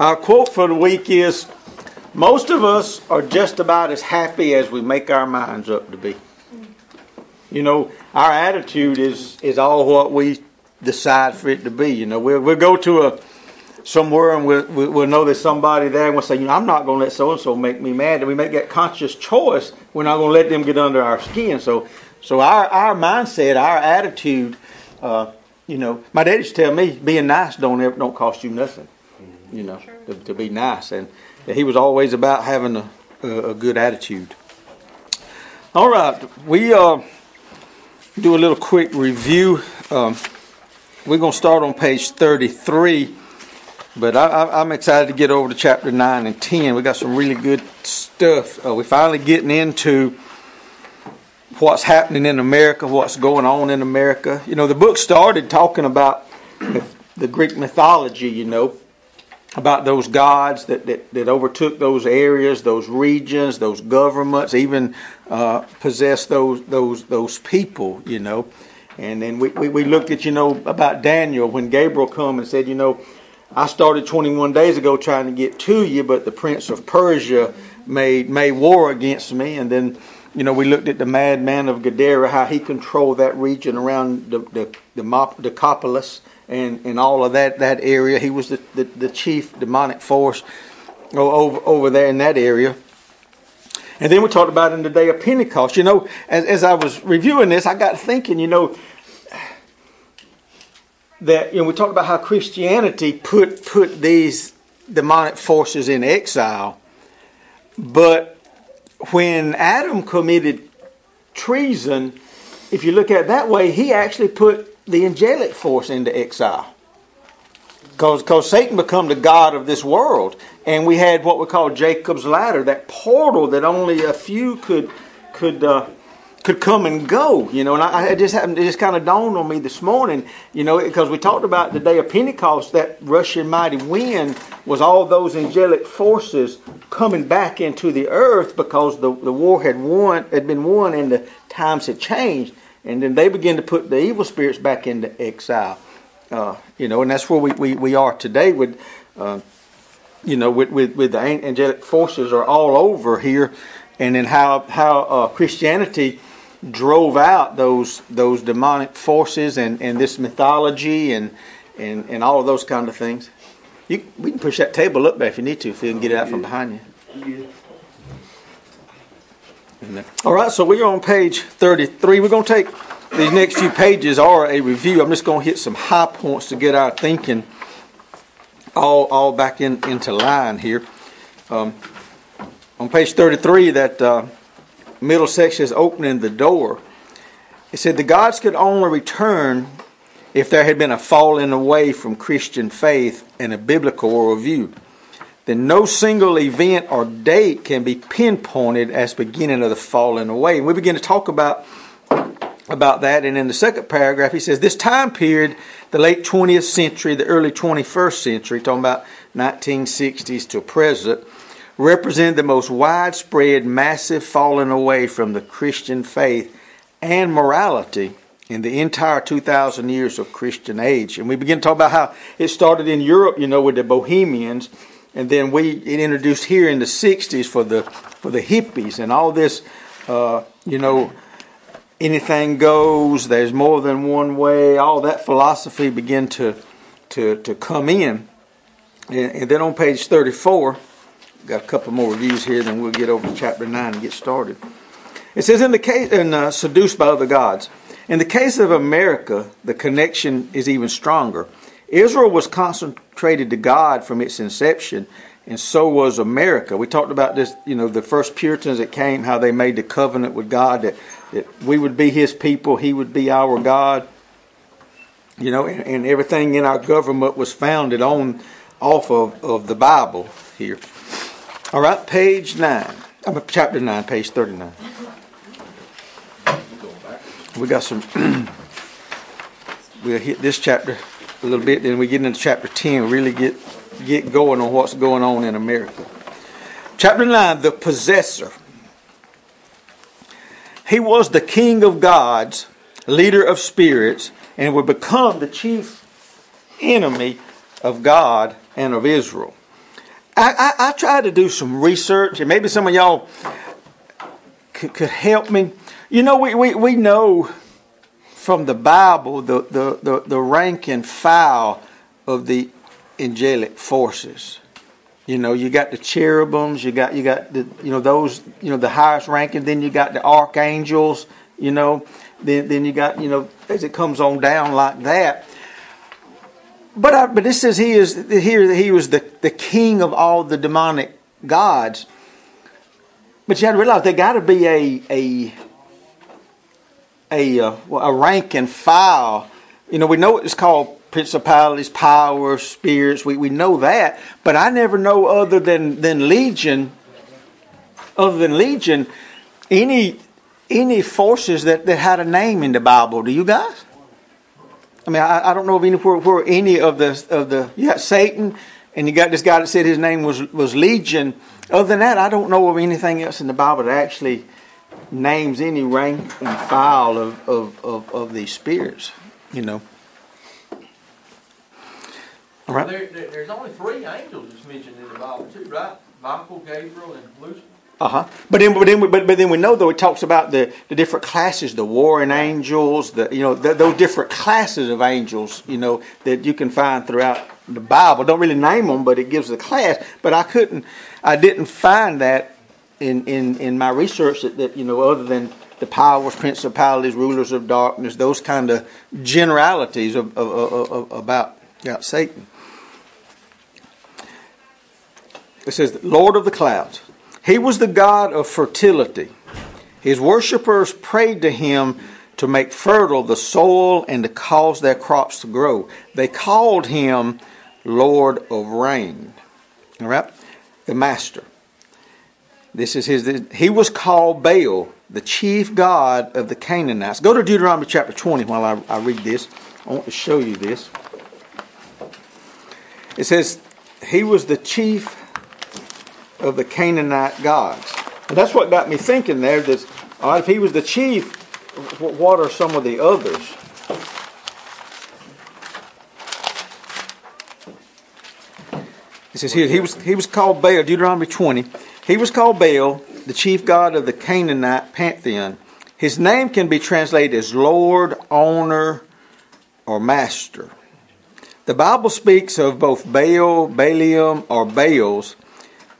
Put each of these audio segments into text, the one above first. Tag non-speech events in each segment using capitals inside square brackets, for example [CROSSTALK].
Our quote for the week is Most of us are just about as happy as we make our minds up to be. You know, our attitude is, is all what we decide for it to be. You know, we'll, we'll go to a somewhere and we'll, we'll know there's somebody there and we'll say, you know, I'm not going to let so and so make me mad. And we make that conscious choice. We're not going to let them get under our skin. So, so our, our mindset, our attitude, uh, you know, my dad used to tell me, being nice don't ever, don't cost you nothing. You know, to, to be nice, and he was always about having a, a, a good attitude. All right, we uh, do a little quick review. Um, we're going to start on page 33, but I, am excited to get over to chapter 9 and 10. We got some really good stuff. Uh, we're finally getting into what's happening in America, what's going on in America. You know, the book started talking about the Greek mythology, you know, about those gods that, that, that, overtook those areas, those regions, those governments, even uh, possessed those those those people, you know. And then we, we, we, looked at, you know, about Daniel when Gabriel come and said, you know, I started 21 days ago trying to get to you, but the prince of Persia made made war against me. And then, you know, we looked at the madman of Gadara, how he controlled that region around the the, the the Decapolis and, and all of that, that area. He was the, the, the chief demonic force over, over there in that area. And then we talked about in the day of Pentecost. You know, as, as I was reviewing this, I got thinking, you know, that you know we talked about how Christianity put put these demonic forces in exile, but when Adam committed treason, if you look at it that way, he actually put the angelic force into exile. Because Satan become the God of this world. And we had what we call Jacob's ladder, that portal that only a few could could uh, could come and go, you know. And I, I just happened, it just kind of dawned on me this morning, you know, because we talked about the day of Pentecost, that rushing mighty wind was all those angelic forces coming back into the earth because the, the war had won, had been won, and the times had changed and then they begin to put the evil spirits back into exile. Uh, you know, and that's where we, we, we are today with, uh, you know, with, with, with the angelic forces are all over here, and then how how uh, Christianity drove out those those demonic forces and, and this mythology and, and and all of those kind of things. You, we can push that table up there if you need to, if you can get it out from behind you. All right, so we're on page 33. We're going to take these next few pages are a review. I'm just going to hit some high points to get our thinking all, all back in, into line here. Um, on page 33, that uh, middle section is opening the door. It said the gods could only return if there had been a falling away from Christian faith and a biblical worldview then no single event or date can be pinpointed as beginning of the falling away. And we begin to talk about about that. And in the second paragraph, he says this time period, the late 20th century, the early 21st century, talking about 1960s to present, represented the most widespread, massive falling away from the Christian faith and morality in the entire 2,000 years of Christian age. And we begin to talk about how it started in Europe, you know, with the Bohemians and then we it introduced here in the '60s for the for the hippies and all this, uh, you know, anything goes. There's more than one way. All that philosophy began to to to come in, and, and then on page 34, got a couple more reviews here. Then we'll get over to chapter nine and get started. It says in the case in uh, seduced by other gods. In the case of America, the connection is even stronger. Israel was consecrated to God from its inception, and so was America. We talked about this, you know, the first Puritans that came, how they made the covenant with God that, that we would be His people, He would be our God. You know, and, and everything in our government was founded on off of, of the Bible here. All right, page 9. I'm chapter 9, page 39. We got some. [CLEARS THROAT] we'll hit this chapter a little bit, then we get into chapter 10, really get, get going on what's going on in America. Chapter 9, the possessor. He was the king of gods, leader of spirits, and would become the chief enemy of God and of Israel. I, I, I tried to do some research, and maybe some of y'all could, could help me. You know, we, we, we know from the Bible the, the, the, the rank and file of the angelic forces. You know, you got the cherubims, you got you got the you know those you know the highest ranking. Then you got the archangels. You know, then then you got you know as it comes on down like that. But I, but this says he is here. He was the the king of all the demonic gods. But you have to realize there got to be a a a uh, a rank and file. You know, we know it's called principalities, powers, spirits. We, we know that, but I never know other than, than Legion, other than Legion, any any forces that, that had a name in the Bible. Do you guys? I mean, I, I don't know of anywhere where any of the of the got Satan, and you got this guy that said his name was was Legion. Other than that, I don't know of anything else in the Bible that actually names any rank and file of, of, of, of these spirits. You know. All right. There, there, there's only three angels that's mentioned in the Bible too, right? Michael, Gabriel, and Lucifer. Uh huh. But then, but then, but, but then we know though it talks about the, the different classes, the warring angels, the you know the, those different classes of angels, you know that you can find throughout the Bible. Don't really name them, but it gives the class. But I couldn't, I didn't find that in in in my research that, that you know other than the powers, principalities, rulers of darkness, those kind of generalities of, of, of, of about yeah, Satan. It says, Lord of the clouds. He was the God of fertility. His worshippers prayed to him to make fertile the soil and to cause their crops to grow. They called him Lord of rain. All right? The master. This is his. He was called Baal, the chief god of the Canaanites. Go to Deuteronomy chapter 20 while I, I read this. I want to show you this. It says, He was the chief of the Canaanite gods. And that's what got me thinking there that all right, if he was the chief, what are some of the others? It says here he was he was called Baal, Deuteronomy 20. He was called Baal, the chief god of the Canaanite pantheon. His name can be translated as Lord, Owner, or Master. The Bible speaks of both Baal, Baalim, or Baals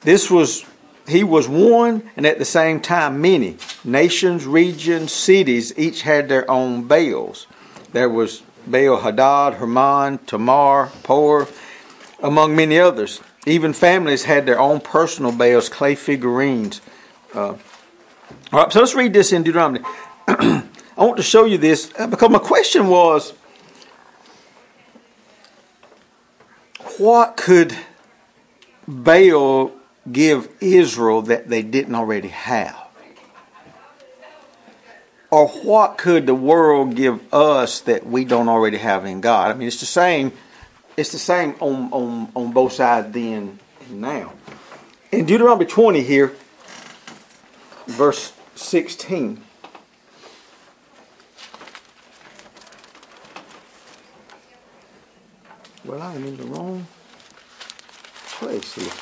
this was he was one and at the same time many. Nations, regions, cities each had their own Baals. There was Baal Hadad, Hermon, Tamar, Por, among many others. Even families had their own personal Baals, clay figurines. Uh, all right, so let's read this in Deuteronomy. [CLEARS THROAT] I want to show you this uh, because my question was what could Baal give Israel that they didn't already have? Or what could the world give us that we don't already have in God? I mean, it's the same. It's the same on, on, on both sides then and now. In Deuteronomy 20 here, verse 16. Well, I'm in the wrong place here.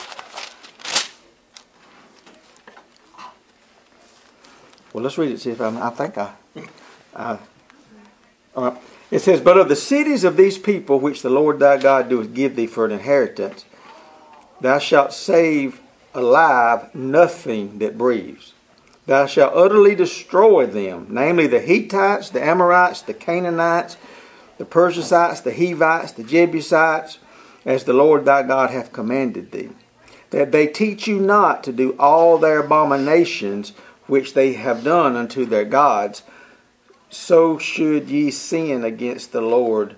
Well, let's read it, see if I'm, I think I. I all right. It says, But of the cities of these people which the Lord thy God doeth give thee for an inheritance, thou shalt save alive nothing that breathes. Thou shalt utterly destroy them, namely the Hittites, the Amorites, the Canaanites, the Perizzites, the Hivites, the Jebusites, as the Lord thy God hath commanded thee, that they teach you not to do all their abominations which they have done unto their gods, so should ye sin against the Lord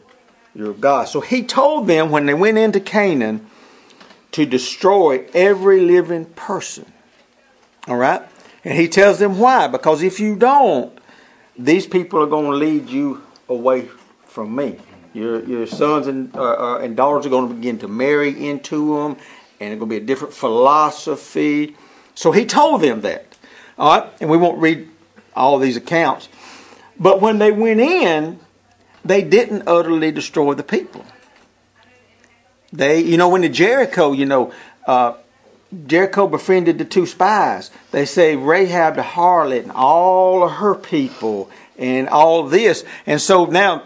your God. So he told them when they went into Canaan to destroy every living person. All right? And he tells them why. Because if you don't, these people are going to lead you away from me. Your, your sons and, uh, uh, and daughters are going to begin to marry into them, and it's going to be a different philosophy. So he told them that. All right, and we won't read all these accounts. But when they went in, they didn't utterly destroy the people. They, you know, when the Jericho, you know, uh, Jericho befriended the two spies. They say Rahab the harlot and all of her people and all this. And so now,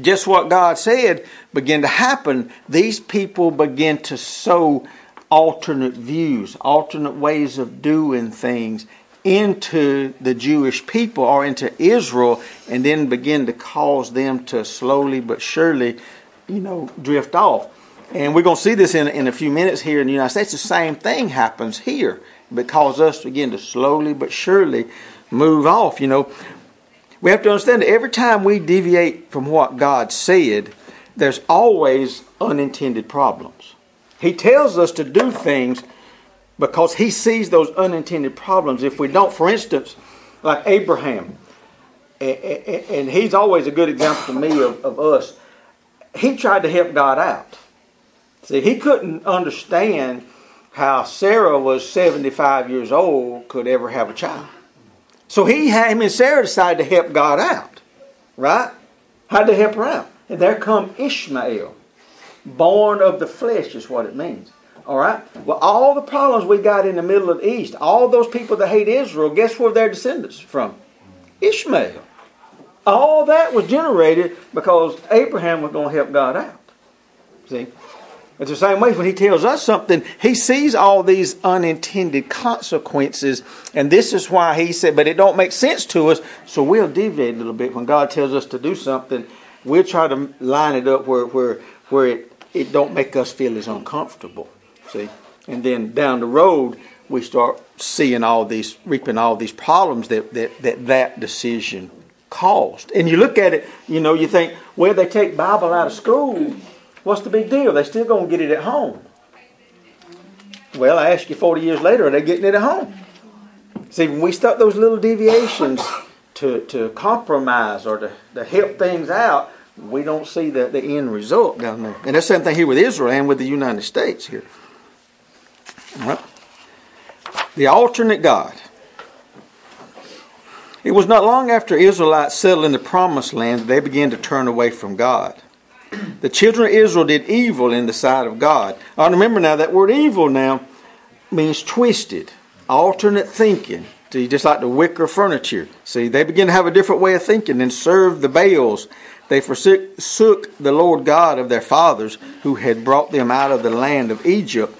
just what God said began to happen. These people begin to sow alternate views, alternate ways of doing things into the Jewish people or into Israel, and then begin to cause them to slowly but surely, you know, drift off. And we're going to see this in, in a few minutes here in the United States. The same thing happens here, but cause us begin to slowly but surely move off. You know, we have to understand that every time we deviate from what God said, there's always unintended problems. He tells us to do things because he sees those unintended problems. If we don't, for instance, like Abraham, and he's always a good example to me of, of us, he tried to help God out. See, he couldn't understand how Sarah was 75 years old could ever have a child. So he had him and Sarah decided to help God out. Right? How they help her out? And there come Ishmael. Born of the flesh is what it means. All right? Well, all the problems we got in the middle of the East, all those people that hate Israel, guess where their descendants from? Ishmael. All that was generated because Abraham was going to help God out. See? It's the same way when he tells us something, he sees all these unintended consequences, and this is why he said, but it don't make sense to us, so we'll deviate a little bit. When God tells us to do something, we'll try to line it up where, where, where it, it don't make us feel as uncomfortable. See? And then down the road, we start seeing all these, reaping all these problems that that, that, that decision caused. And you look at it, you know, you think, well, they take Bible out of school What's the big deal? They're still going to get it at home. Well, I ask you 40 years later, are they getting it at home? See, when we start those little deviations to, to compromise or to, to help things out, we don't see the, the end result down there. And that's the same thing here with Israel and with the United States here. The alternate God. It was not long after Israelites settled in the promised land that they began to turn away from God the children of Israel did evil in the sight of God. I remember now that word evil now means twisted, alternate thinking. See, just like the wicker furniture. See, they begin to have a different way of thinking and serve the Baals. They forsook the Lord God of their fathers who had brought them out of the land of Egypt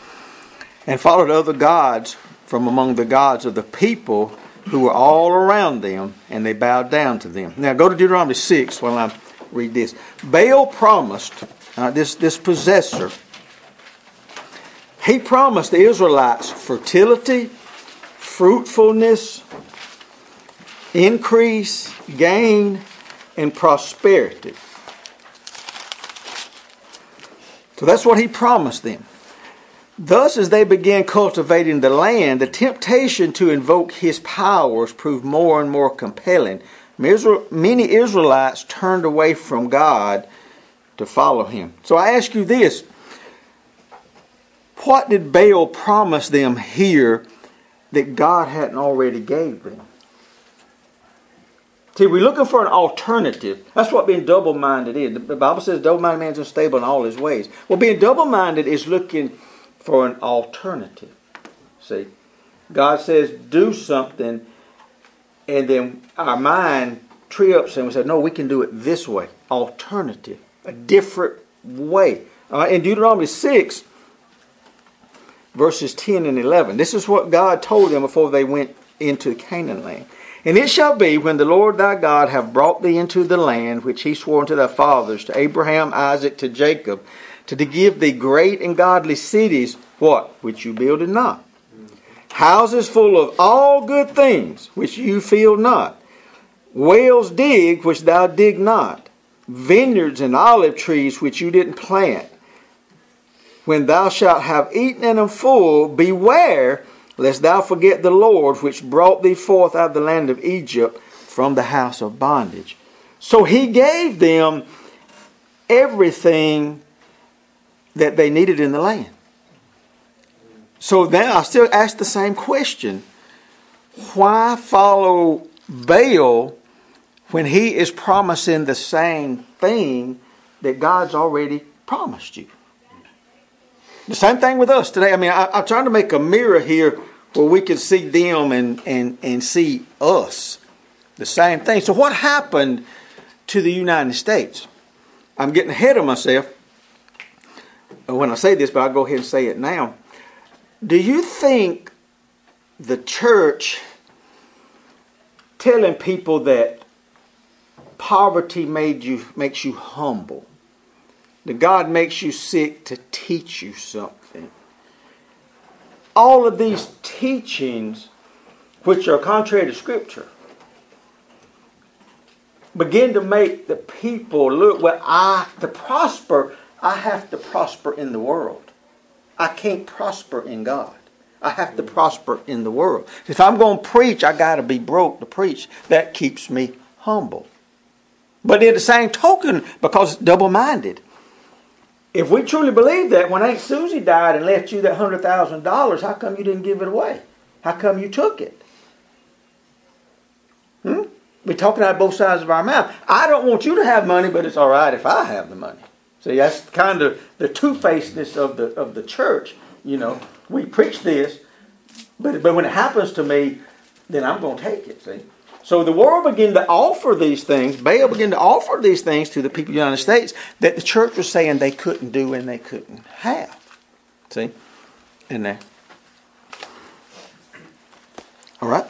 and followed other gods from among the gods of the people who were all around them, and they bowed down to them. Now go to Deuteronomy 6 while I'm read this. Baal promised, uh, this, this possessor, he promised the Israelites fertility, fruitfulness, increase, gain, and prosperity. So that's what he promised them. Thus, as they began cultivating the land, the temptation to invoke his powers proved more and more compelling Many Israelites turned away from God to follow him. So I ask you this what did Baal promise them here that God hadn't already gave them? See, we're looking for an alternative. That's what being double minded is. The Bible says double minded man is unstable in all his ways. Well, being double minded is looking for an alternative. See, God says do something, and then our mind trips and we say, no, we can do it this way, alternative, a different way. Uh, in Deuteronomy 6, verses 10 and 11, this is what God told them before they went into Canaan land. And it shall be when the Lord thy God have brought thee into the land which he swore unto thy fathers, to Abraham, Isaac, to Jacob, to give thee great and godly cities, what? Which you builded not. Houses full of all good things, which you feel not Wells dig which thou dig not, vineyards and olive trees which you didn't plant. When thou shalt have eaten and am full, beware lest thou forget the Lord which brought thee forth out of the land of Egypt from the house of bondage. So he gave them everything that they needed in the land. So then I still ask the same question. Why follow Baal when he is promising the same thing that God's already promised you. The same thing with us today. I mean, I, I'm trying to make a mirror here where we can see them and, and, and see us. The same thing. So, what happened to the United States? I'm getting ahead of myself when I say this, but I'll go ahead and say it now. Do you think the church telling people that poverty made you makes you humble, that God makes you sick to teach you something? All of these teachings, which are contrary to Scripture, begin to make the people look well i to prosper i have to prosper in the world. I can't prosper in god. I have to prosper in the world. If i'm going to preach i got to be broke to preach. That keeps me humble. But in the same token because double-minded. If we truly believe that when aunt susie died and left you that $100000 how come you didn't give it away? How come you took it? Hmm? We're talking out both sides of our mouth. I don't want you to have money, but it's all right if I have the money. See, that's kind of the two-facedness of the of the church. You know, we preach this, but but when it happens to me, then I'm going to take it. See, so the world began to offer these things. Baal began to offer these things to the people of the United States that the church was saying they couldn't do and they couldn't have. See, in there. All right.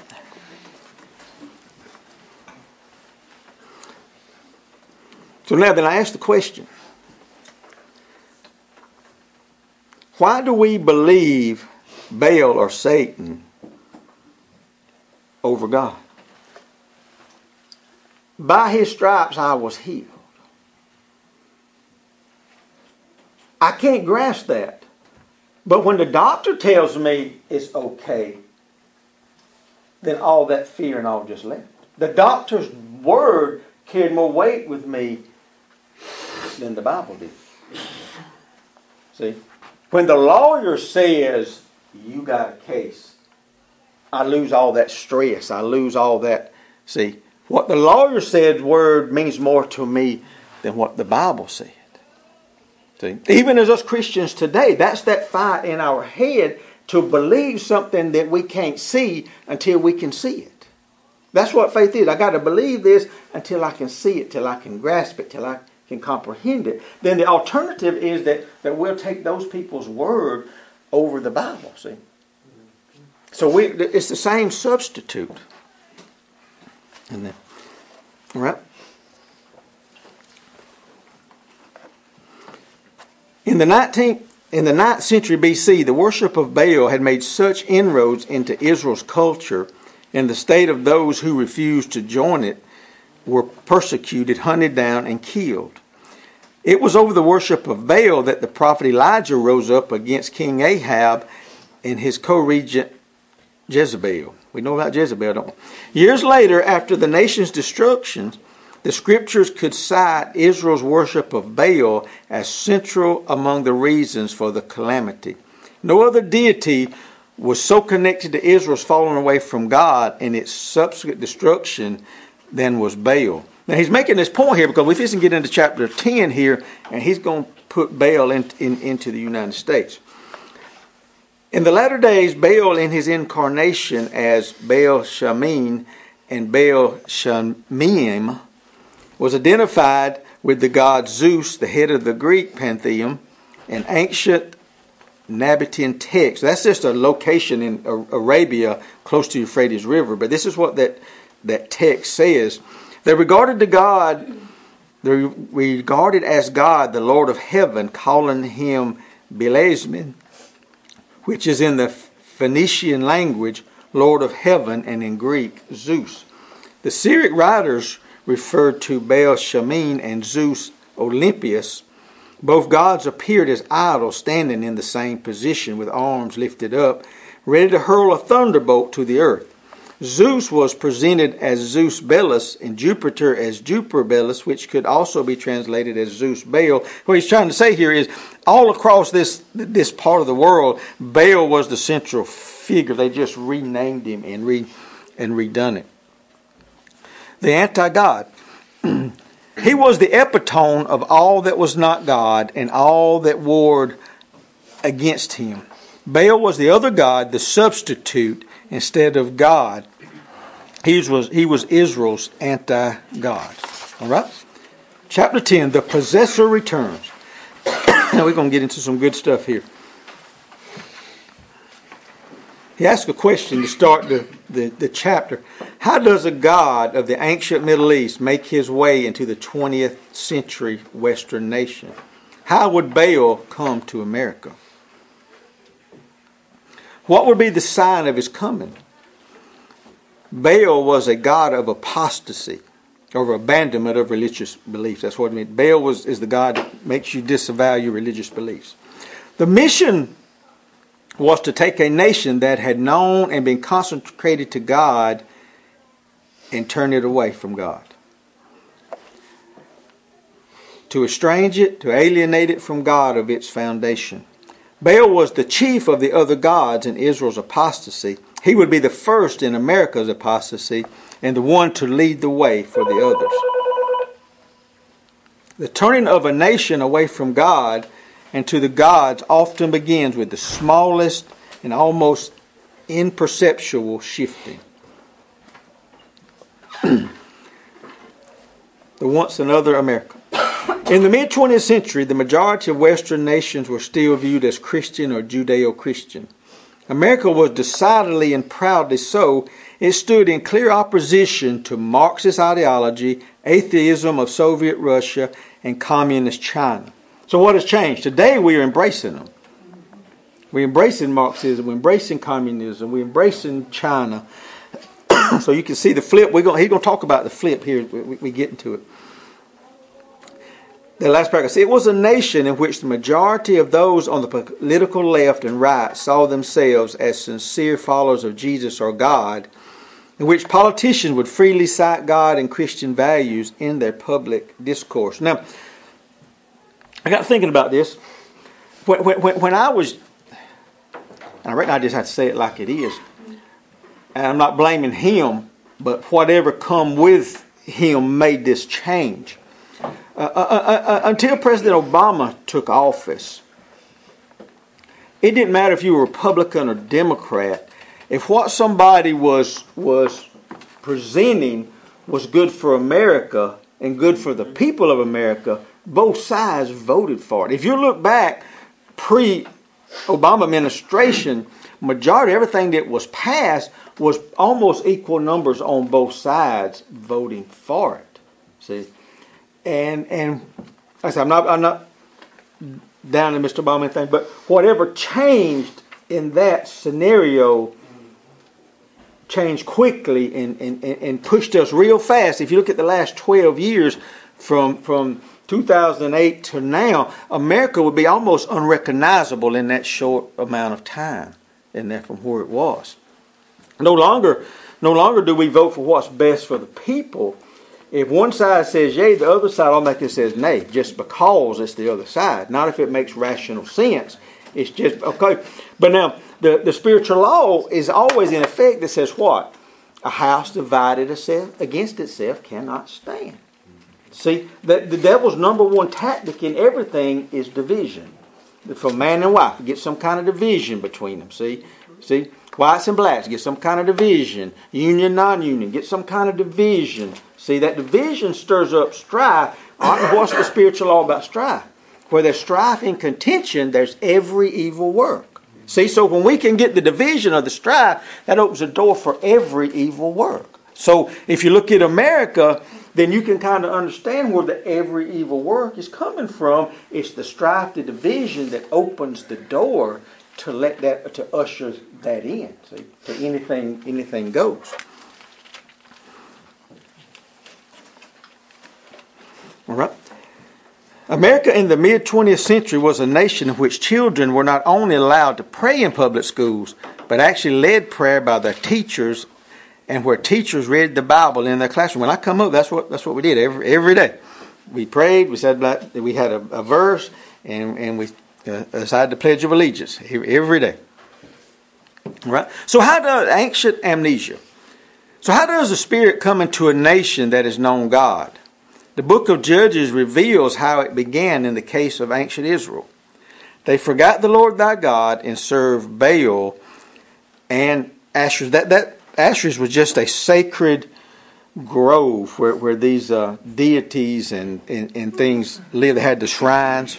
So now then I ask the question why do we believe Baal or Satan over God? By his stripes I was healed. I can't grasp that. But when the doctor tells me it's okay, then all that fear and all just left. The doctor's word carried more weight with me than the Bible did. See? When the lawyer says, you got a case, I lose all that stress. I lose all that. See, what the lawyer said word means more to me than what the Bible said. See? Even as us Christians today, that's that fight in our head to believe something that we can't see until we can see it. That's what faith is. I got to believe this until I can see it, till I can grasp it, till I can comprehend it. Then the alternative is that, that we'll take those people's word over the Bible, see? So we, it's the same substitute. And then, all right? In the 19th in the 9th century BC, the worship of Baal had made such inroads into Israel's culture and the state of those who refused to join it were persecuted, hunted down, and killed. It was over the worship of Baal that the prophet Elijah rose up against King Ahab and his co regent Jezebel. We know about Jezebel, don't we? Years later, after the nation's destruction, the scriptures could cite Israel's worship of Baal as central among the reasons for the calamity. No other deity was so connected to Israel's falling away from God and its subsequent destruction than was Baal. Now he's making this point here because we just get into chapter 10 here, and he's going to put Baal in, in, into the United States. In the latter days, Baal in his incarnation as Baal Shamin and Baal Shamim was identified with the god Zeus, the head of the Greek pantheon, an ancient Nabatean text. That's just a location in Arabia close to Euphrates River, but this is what that, that text says. They regarded the God, they regarded as God the Lord of heaven, calling him Beelsamen, which is in the Phoenician language, Lord of heaven, and in Greek, Zeus. The Syriac writers referred to Baal Shamin and Zeus Olympius. Both gods appeared as idols standing in the same position with arms lifted up, ready to hurl a thunderbolt to the earth. Zeus was presented as Zeus Belus and Jupiter as Jupiter Belus, which could also be translated as Zeus Baal. What he's trying to say here is all across this, this part of the world, Baal was the central figure. They just renamed him and, re, and redone it. The anti God. [CLEARS THROAT] he was the epitome of all that was not God and all that warred against him. Baal was the other God, the substitute instead of God. He was, he was Israel's anti God. All right? Chapter 10 The possessor returns. [COUGHS] now we're going to get into some good stuff here. He asks a question to start the, the, the, chapter. How does a God of the ancient Middle East make his way into the 20th century Western nation? How would Baal come to America? What would be the sign of his coming? Baal was a god of apostasy or abandonment of religious beliefs. That's what it means. Baal was, is the god that makes you disavow your religious beliefs. The mission was to take a nation that had known and been consecrated to God and turn it away from God. To estrange it, to alienate it from God of its foundation. Baal was the chief of the other gods in Israel's apostasy. He would be the first in America's apostasy and the one to lead the way for the others. The turning of a nation away from God and to the gods often begins with the smallest and almost imperceptible shifting. [CLEARS THROAT] the once another America. In the mid 20th century, the majority of Western nations were still viewed as Christian or Judeo Christian. America was decidedly and proudly so. It stood in clear opposition to Marxist ideology, atheism of Soviet Russia, and communist China. So what has changed? Today we are embracing them. We're embracing Marxism, we're embracing communism, we're embracing China. [COUGHS] so you can see the flip. We're going, he's going to talk about the flip here. We, we get into it. The last paragraph. It was a nation in which the majority of those on the political left and right saw themselves as sincere followers of Jesus or God, in which politicians would freely cite God and Christian values in their public discourse. Now, I got thinking about this. When, when, when I was, and I reckon I just have to say it like it is, and I'm not blaming him, but whatever come with him made this change. Uh, uh, uh, uh, until President Obama took office, it didn't matter if you were Republican or Democrat. If what somebody was was presenting was good for America and good for the people of America, both sides voted for it. If you look back pre Obama administration, majority everything that was passed was almost equal numbers on both sides voting for it. See, and and I said I'm not I'm not down to Mr. Obama thing, but whatever changed in that scenario changed quickly and, and, and pushed us real fast. If you look at the last 12 years from from 2008 to now, America would be almost unrecognizable in that short amount of time in there from where it was. No longer, no longer do we vote for what's best for the people. If one side says yay, the other side automatically says nay, just because it's the other side. Not if it makes rational sense. It's just okay. But now the, the spiritual law is always in effect that says what? A house divided against itself cannot stand. See, the, the devil's number one tactic in everything is division. For man and wife, get some kind of division between them. See, see, whites and blacks get some kind of division. Union, non-union, get some kind of division. See, that division stirs up strife. What's the spiritual law about strife? Where there's strife and contention, there's every evil work. See, so when we can get the division of the strife, that opens the door for every evil work. So if you look at America, then you can kind of understand where the every evil work is coming from. It's the strife, the division that opens the door to let that to usher that in. See, to anything anything goes. All right. America in the mid 20th century was a nation in which children were not only allowed to pray in public schools, but actually led prayer by their teachers and where teachers read the Bible in their classroom. When I come up, that's what that's what we did every every day. We prayed. We said that we had a, a verse, and and we uh, the Pledge of Allegiance every day. Right. So how does ancient amnesia? So how does the Spirit come into a nation that has known God? The book of Judges reveals how it began in the case of ancient Israel. They forgot the Lord thy God and served Baal and Asherah. That that Asherah was just a sacred grove where, where these uh, deities and, and, and things lived. They had the shrines.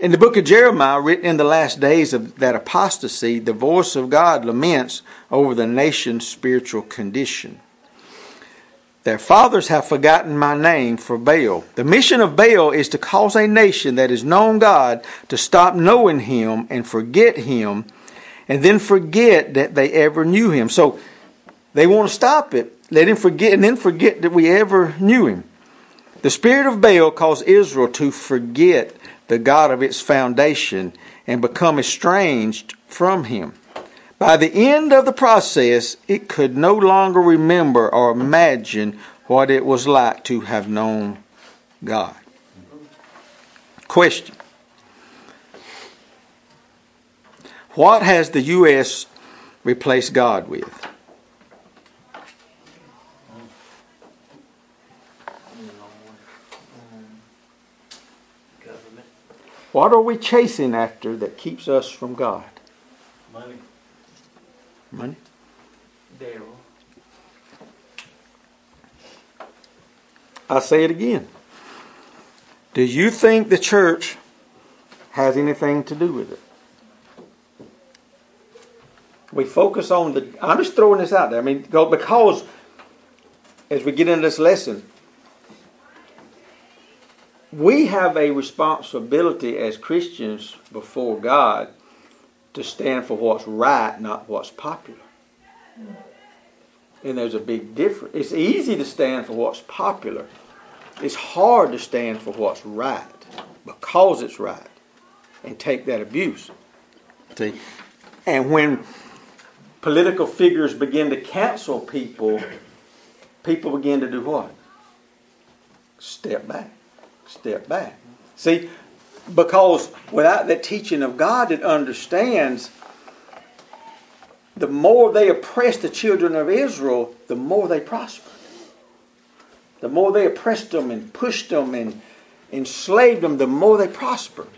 In the book of Jeremiah, written in the last days of that apostasy, the voice of God laments over the nation's spiritual condition. Their fathers have forgotten my name for Baal. The mission of Baal is to cause a nation that has known God to stop knowing Him and forget Him, and then forget that they ever knew Him. So they want to stop it, let Him forget, and then forget that we ever knew Him. The spirit of Baal caused Israel to forget the God of its foundation and become estranged from Him. By the end of the process, it could no longer remember or imagine what it was like to have known God. Question What has the U.S. replaced God with? What are we chasing after that keeps us from God? money, Money? Daryl. I say it again. Do you think the church has anything to do with it? We focus on the. I'm just throwing this out there. I mean, because as we get into this lesson, we have a responsibility as Christians before God to stand for what's right, not what's popular. And there's a big difference. It's easy to stand for what's popular. It's hard to stand for what's right because it's right and take that abuse. See? And when political figures begin to cancel people, people begin to do what? Step back. Step back. See, because without that teaching of God that understands, the more they oppress the children of Israel, the more they prosper. The more they oppressed them and pushed them and enslaved them, the more they prospered.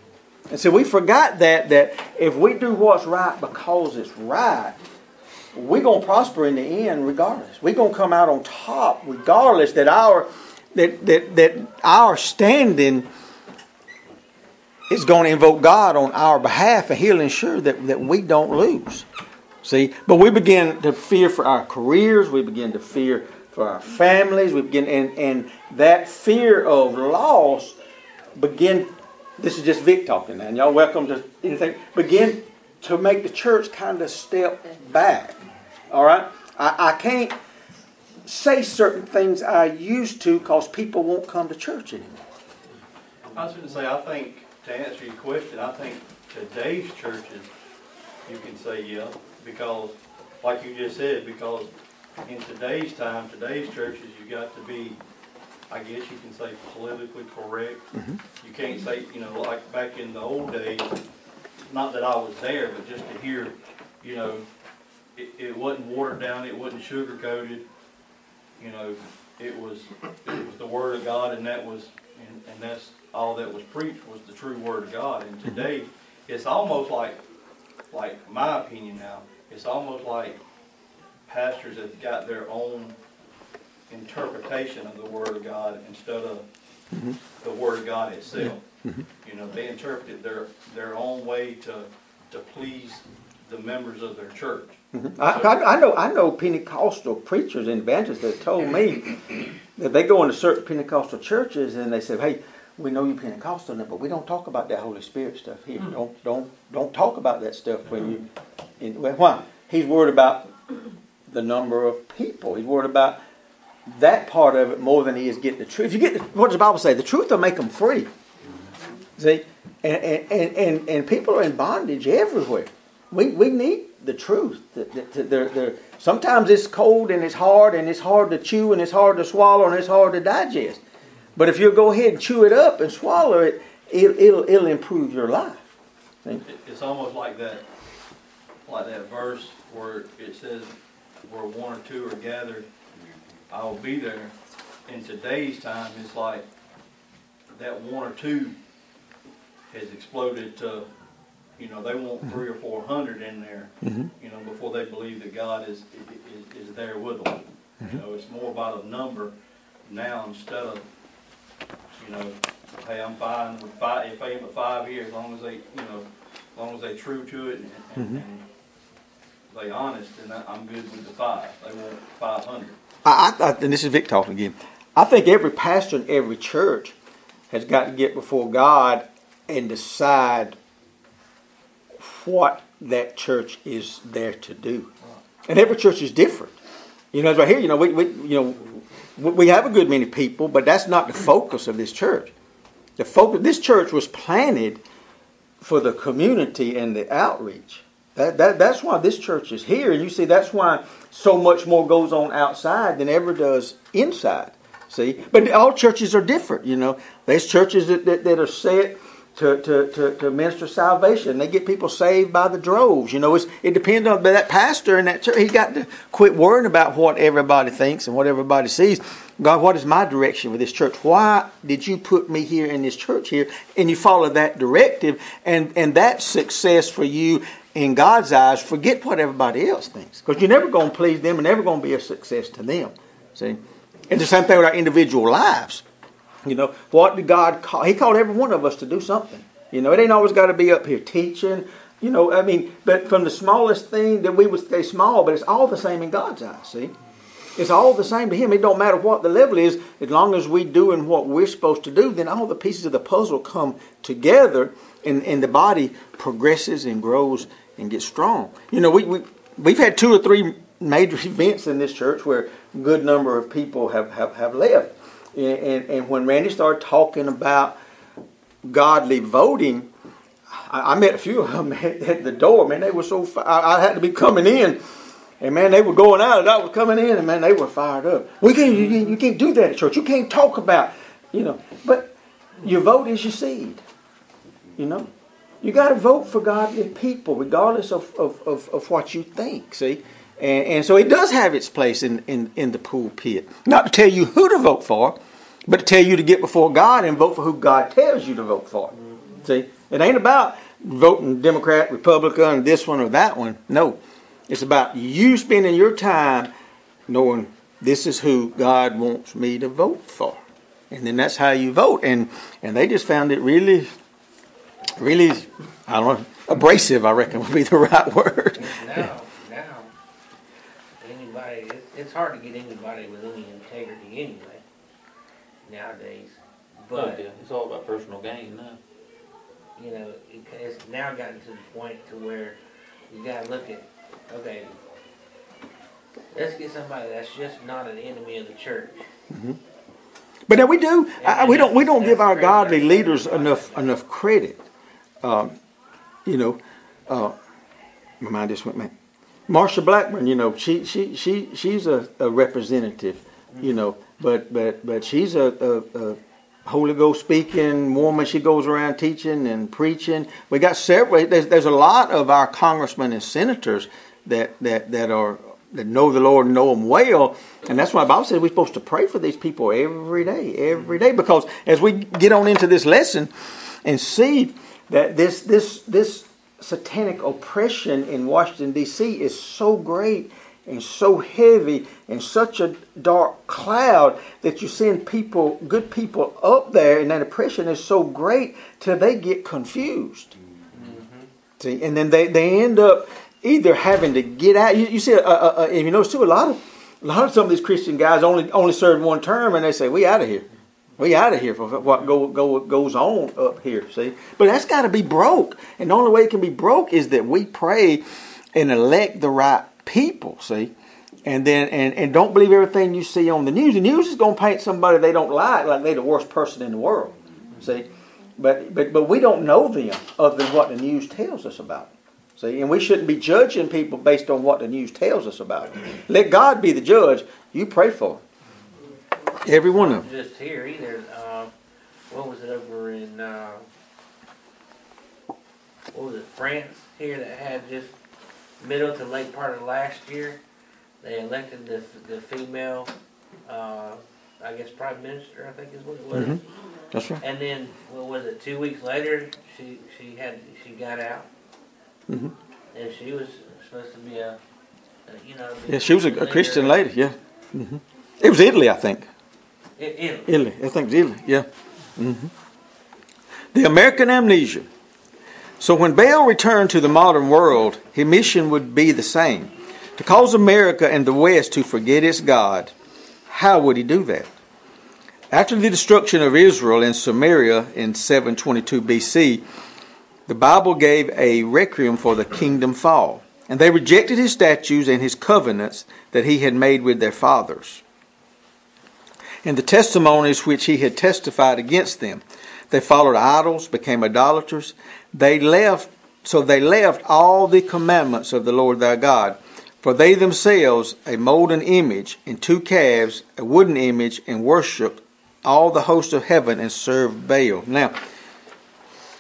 And so we forgot that that if we do what's right because it's right, we're gonna prosper in the end regardless. We're gonna come out on top regardless that our that that, that our standing is going to invoke God on our behalf and he'll ensure that, that we don't lose. See, but we begin to fear for our careers, we begin to fear for our families, we begin and, and that fear of loss begin this is just Vic talking now, and y'all welcome to anything. Begin to make the church kind of step back. All right? I, I can't say certain things I used to because people won't come to church anymore. I was going to say, I think, to answer your question, I think today's churches, you can say yeah, because, like you just said, because in today's time, today's churches, you got to be, I guess you can say politically correct. Mm-hmm. You can't say, you know, like back in the old days, not that I was there, but just to hear, you know, it, it wasn't watered down, it wasn't sugar coated, you know, it was, it was the word of God and that was, and, and that's all that was preached was the true word of God. And today, it's almost like, like my opinion now, it's almost like pastors have got their own interpretation of the word of God instead of mm-hmm. the word of God itself. Mm-hmm. Mm-hmm. You know, they interpret it their, their own way to, to please the members of their church. I, I, I know I know Pentecostal preachers and evangelists that told me [COUGHS] that they go into certain Pentecostal churches and they say, "Hey, we know you're Pentecostal, now, but we don't talk about that Holy Spirit stuff here. Mm-hmm. Don't don't don't talk about that stuff when you." In, well, why? He's worried about the number of people. He's worried about that part of it more than he is getting the truth. If you get the, what does the Bible say? The truth will make them free. See, and and, and, and, people are in bondage everywhere. We we need the truth. The- the- the- they're- they're- sometimes it's cold and it's hard and it's hard to chew and it's hard to swallow and it's hard to digest. But if you'll go ahead and chew it up and swallow it, it'll it'll, it'll improve your life. See? It's almost like that, like that verse where it says, where one or two are gathered, I will be there. In today's time, it's like that one or two has exploded to you know, they want three or four hundred in there, Mhm. you know, before they believe that God is, is, is there with them. You know, it's more about a number now instead of, you know, hey, I'm fine with five, if they aim at five here, as long as they, you know, as long as they true to it and, and, mm-hmm. and they honest, then I- I'm good with the five. They want five hundred. I, I, and this is Vic talking again. I think every pastor in every church has got to get before God and decide what that church is there to do. And every church is different. You know, it's right here. You know, we, we you know we have a good many people, but that's not the focus of this church. The focus. This church was planted for the community and the outreach. That, that that's why this church is here, and you see that's why so much more goes on outside than ever does inside. See, but all churches are different. You know, there's churches that, that, that are set to, to, to, to minister salvation. They get people saved by the droves. You know, it's, it depends on that pastor and that church. He's got to quit worrying about what everybody thinks and what everybody sees. God, what is my direction with this church? Why did you put me here in this church here? And you follow that directive, and and that's success for you in God's eyes. Forget what everybody else thinks, because you're never going to please them, and never going to be a success to them. See, and the same thing with our individual lives. You know, what did God call? He called every one of us to do something. You know, it ain't always got to be up here teaching. You know, I mean, but from the smallest thing that we would say small, but it's all the same in God's eyes. See, it's all the same to Him. It don't matter what the level is, as long as we doing what we're supposed to do. Then all the pieces of the puzzle come together, and, and the body progresses and grows and gets strong. You know, we we we've had two or three major events in this church where a good number of people have have, have left. And, and, when Randy started talking about godly voting, I, I met a few of them [LAUGHS] at, the door. Man, they were so. I, I had to be coming in, and man, they were going out, and I was coming in, and man, they were fired up. We can't. You, can't- you can't do that at church. You can't talk about, you know. But your vote is your seed. You know, you got to vote for godly people, regardless of, of, of, of what you think. See. And, and so it does have its place in, in, in the pulpit. Not to tell you who to vote for, but to tell you to get before God and vote for who God tells you to vote for. See, it ain't about voting Democrat, Republican, this one or that one. No, it's about you spending your time knowing this is who God wants me to vote for, and then that's how you vote. And and they just found it really, really, I don't know, abrasive. I reckon would be the [LAUGHS] right word. Now, now, anybody, it's, it's hard to get anybody with any integrity anyway, nowadays. But, it's all about personal gain now. you know, it, it's now gotten to the point to where you gotta look at, okay, let's get somebody that's just not an enemy of the church. But now we do. I, we don't. We don't give our godly leaders enough enough credit. Um, you know, uh, my mind just went. Man, Marsha Blackburn. You know, she she she she's a, a representative. You know, but but but she's a, a, a Holy Ghost speaking woman. She goes around teaching and preaching. We got several. There's there's a lot of our congressmen and senators that that that are that know the Lord and know Him well, and that's why the Bible says we're supposed to pray for these people every day, every day. Because as we get on into this lesson and see that this this this satanic oppression in Washington D.C. is so great and so heavy and such a dark cloud that you send people, good people, up there, and that oppression is so great till they get confused. See, and then they, they end up either having to get out. You, you see, uh, uh, uh, and you notice too, a lot of a lot of some of these Christian guys only only serve one term, and they say, "We out of here, we out of here for what go, go goes on up here." See, but that's got to be broke, and the only way it can be broke is that we pray and elect the right people. See. And then, and, and don't believe everything you see on the news. The news is going to paint somebody they don't like like they're the worst person in the world. See, but but but we don't know them other than what the news tells us about. See, and we shouldn't be judging people based on what the news tells us about. Let God be the judge. You pray for them. Every one of them. Just here either, uh, what was it over in, uh, what was it, France here that had just middle to late part of last year? They elected the, the female, uh, I guess prime minister, I think is what it was. Mhm. That's right. And then, what was it, two weeks later, she, she had, she got out. Mhm. And she was supposed to be a, a you know. be Yeah, she was a, a leader. Christian lady. Yeah. hmm It was Italy, I think. It, it, Italy. I think it was Italy. Yeah. hmm The American amnesia. So when Baal returned to the modern world, his mission would be the same to cause America and the West to forget its God. How would he do that? After the destruction of Israel and Samaria in 722 BC, the Bible gave a requiem for the kingdom fall, and they rejected his statutes and his covenants that he had made with their fathers, and the testimonies which he had testified against them. They followed idols, became idolaters. They left, so they left all the commandments of the Lord their God. For they themselves a molten image and two calves, a wooden image, and worshipped all the host of heaven and served Baal. Now,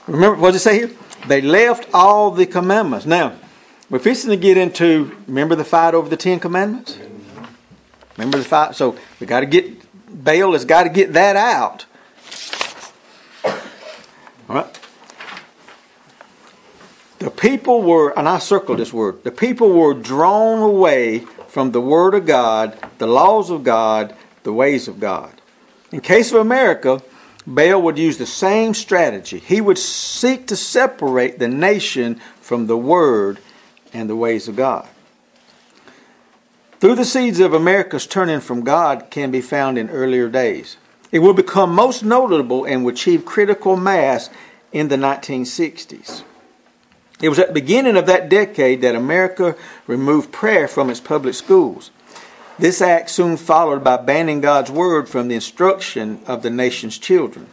remember what does it say here? They left all the commandments. Now, we're fixing to get into remember the fight over the Ten Commandments? Mm-hmm. Remember the fight? So we got to get Baal has got to get that out. All right. The people were, and I circled this word, the people were drawn away from the Word of God, the laws of God, the ways of God. In case of America, Baal would use the same strategy. He would seek to separate the nation from the Word and the ways of God. Through the seeds of America's turning from God can be found in earlier days. It will become most notable and will achieve critical mass in the 1960s. It was at the beginning of that decade that America removed prayer from its public schools. This act soon followed by banning God's Word from the instruction of the nation's children.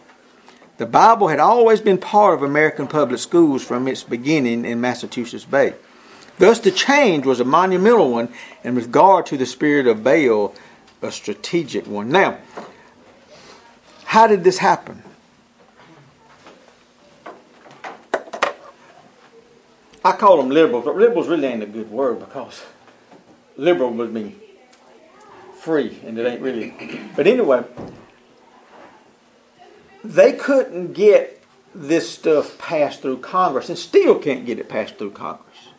The Bible had always been part of American public schools from its beginning in Massachusetts Bay. Thus, the change was a monumental one, with regard to the spirit of Baal, a strategic one. Now, how did this happen? I call them liberals, but liberals really ain't a good word because liberal would mean free, and it ain't really. But anyway, they couldn't get this stuff passed through Congress, and still can't get it passed through Congress.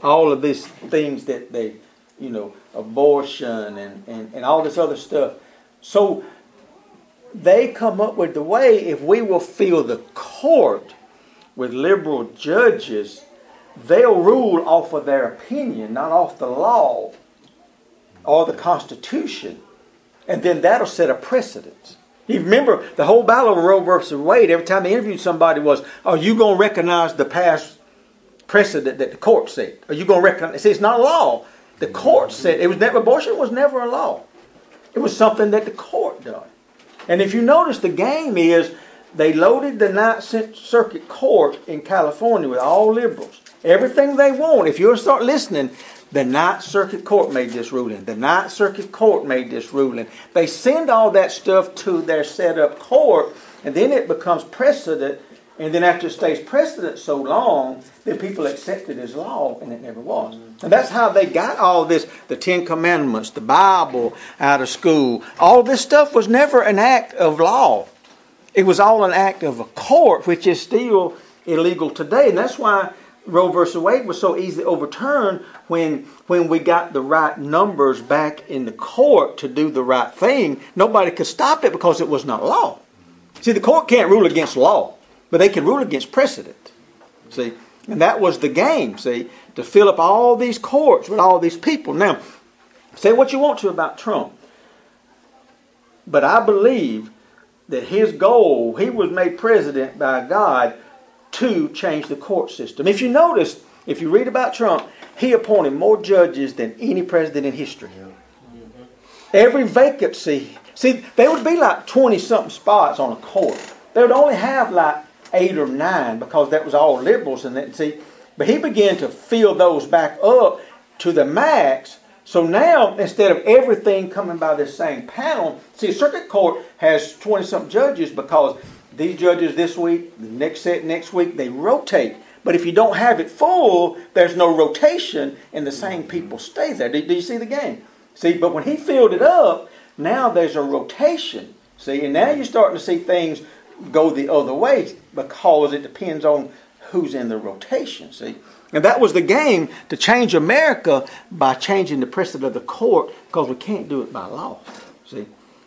All of these things that they, you know, abortion and, and, and all this other stuff. So they come up with the way if we will fill the court with liberal judges, they'll rule off of their opinion, not off the law or the Constitution. And then that'll set a precedent. You remember the whole battle of Roe versus Wade, every time they interviewed somebody was, Are you going to recognize the past precedent that the court said? Are you going to recognize? See, it's not a law. The court said it was never abortion was never a law. It was something that the court done. And if you notice, the game is they loaded the Ninth Circuit Court in California with all liberals. Everything they want. If you start listening, the Ninth Circuit Court made this ruling. The Ninth Circuit Court made this ruling. They send all that stuff to their set up court, and then it becomes precedent. And then after it stays precedent so long, then people accept it as law, and it never was. Mm-hmm. And that's how they got all this the Ten Commandments, the Bible out of school. All this stuff was never an act of law. It was all an act of a court, which is still illegal today. And that's why Roe versus Wade was so easily overturned when when we got the right numbers back in the court to do the right thing. Nobody could stop it because it was not law. See, the court can't rule against law, but they can rule against precedent. See, and that was the game. See, to fill up all these courts with all these people. Now, say what you want to about Trump, but I believe that his goal, he was made president by God to change the court system. If you notice, if you read about Trump, he appointed more judges than any president in history. Every vacancy, see, there would be like 20 something spots on a court. They would only have like eight or nine because that was all liberals and that, see, but he began to fill those back up to the max. So now, instead of everything coming by this same panel, see, circuit court has 20 something judges because these judges this week, the next set next week, they rotate. But if you don't have it full, there's no rotation, and the same people stay there. Do, do you see the game? See, but when he filled it up, now there's a rotation. See, and now you're starting to see things go the other way because it depends on who's in the rotation. See, And that was the game to change America by changing the precedent of the court because we can't do it by law. See?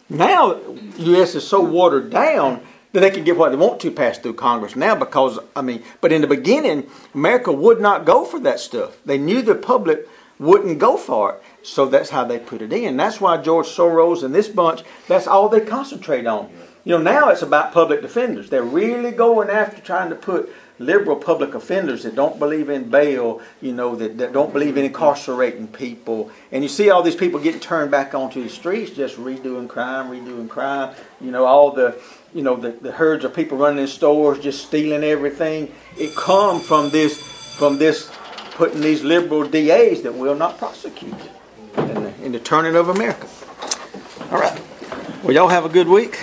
Now, the U.S. is so watered down that they can get what they want to pass through Congress now because, I mean, but in the beginning, America would not go for that stuff. They knew the public wouldn't go for it. So that's how they put it in. That's why George Soros and this bunch, that's all they concentrate on. You know, now it's about public defenders. They're really going after trying to put liberal public offenders that don't believe in bail, you know, that, that don't believe in incarcerating people. And you see all these people getting turned back onto the streets, just redoing crime, redoing crime. You know, all the, you know, the, the herds of people running in stores, just stealing everything. It comes from this, from this, putting these liberal DAs that will not prosecute in the, in the turning of America. All right. Well, y'all have a good week.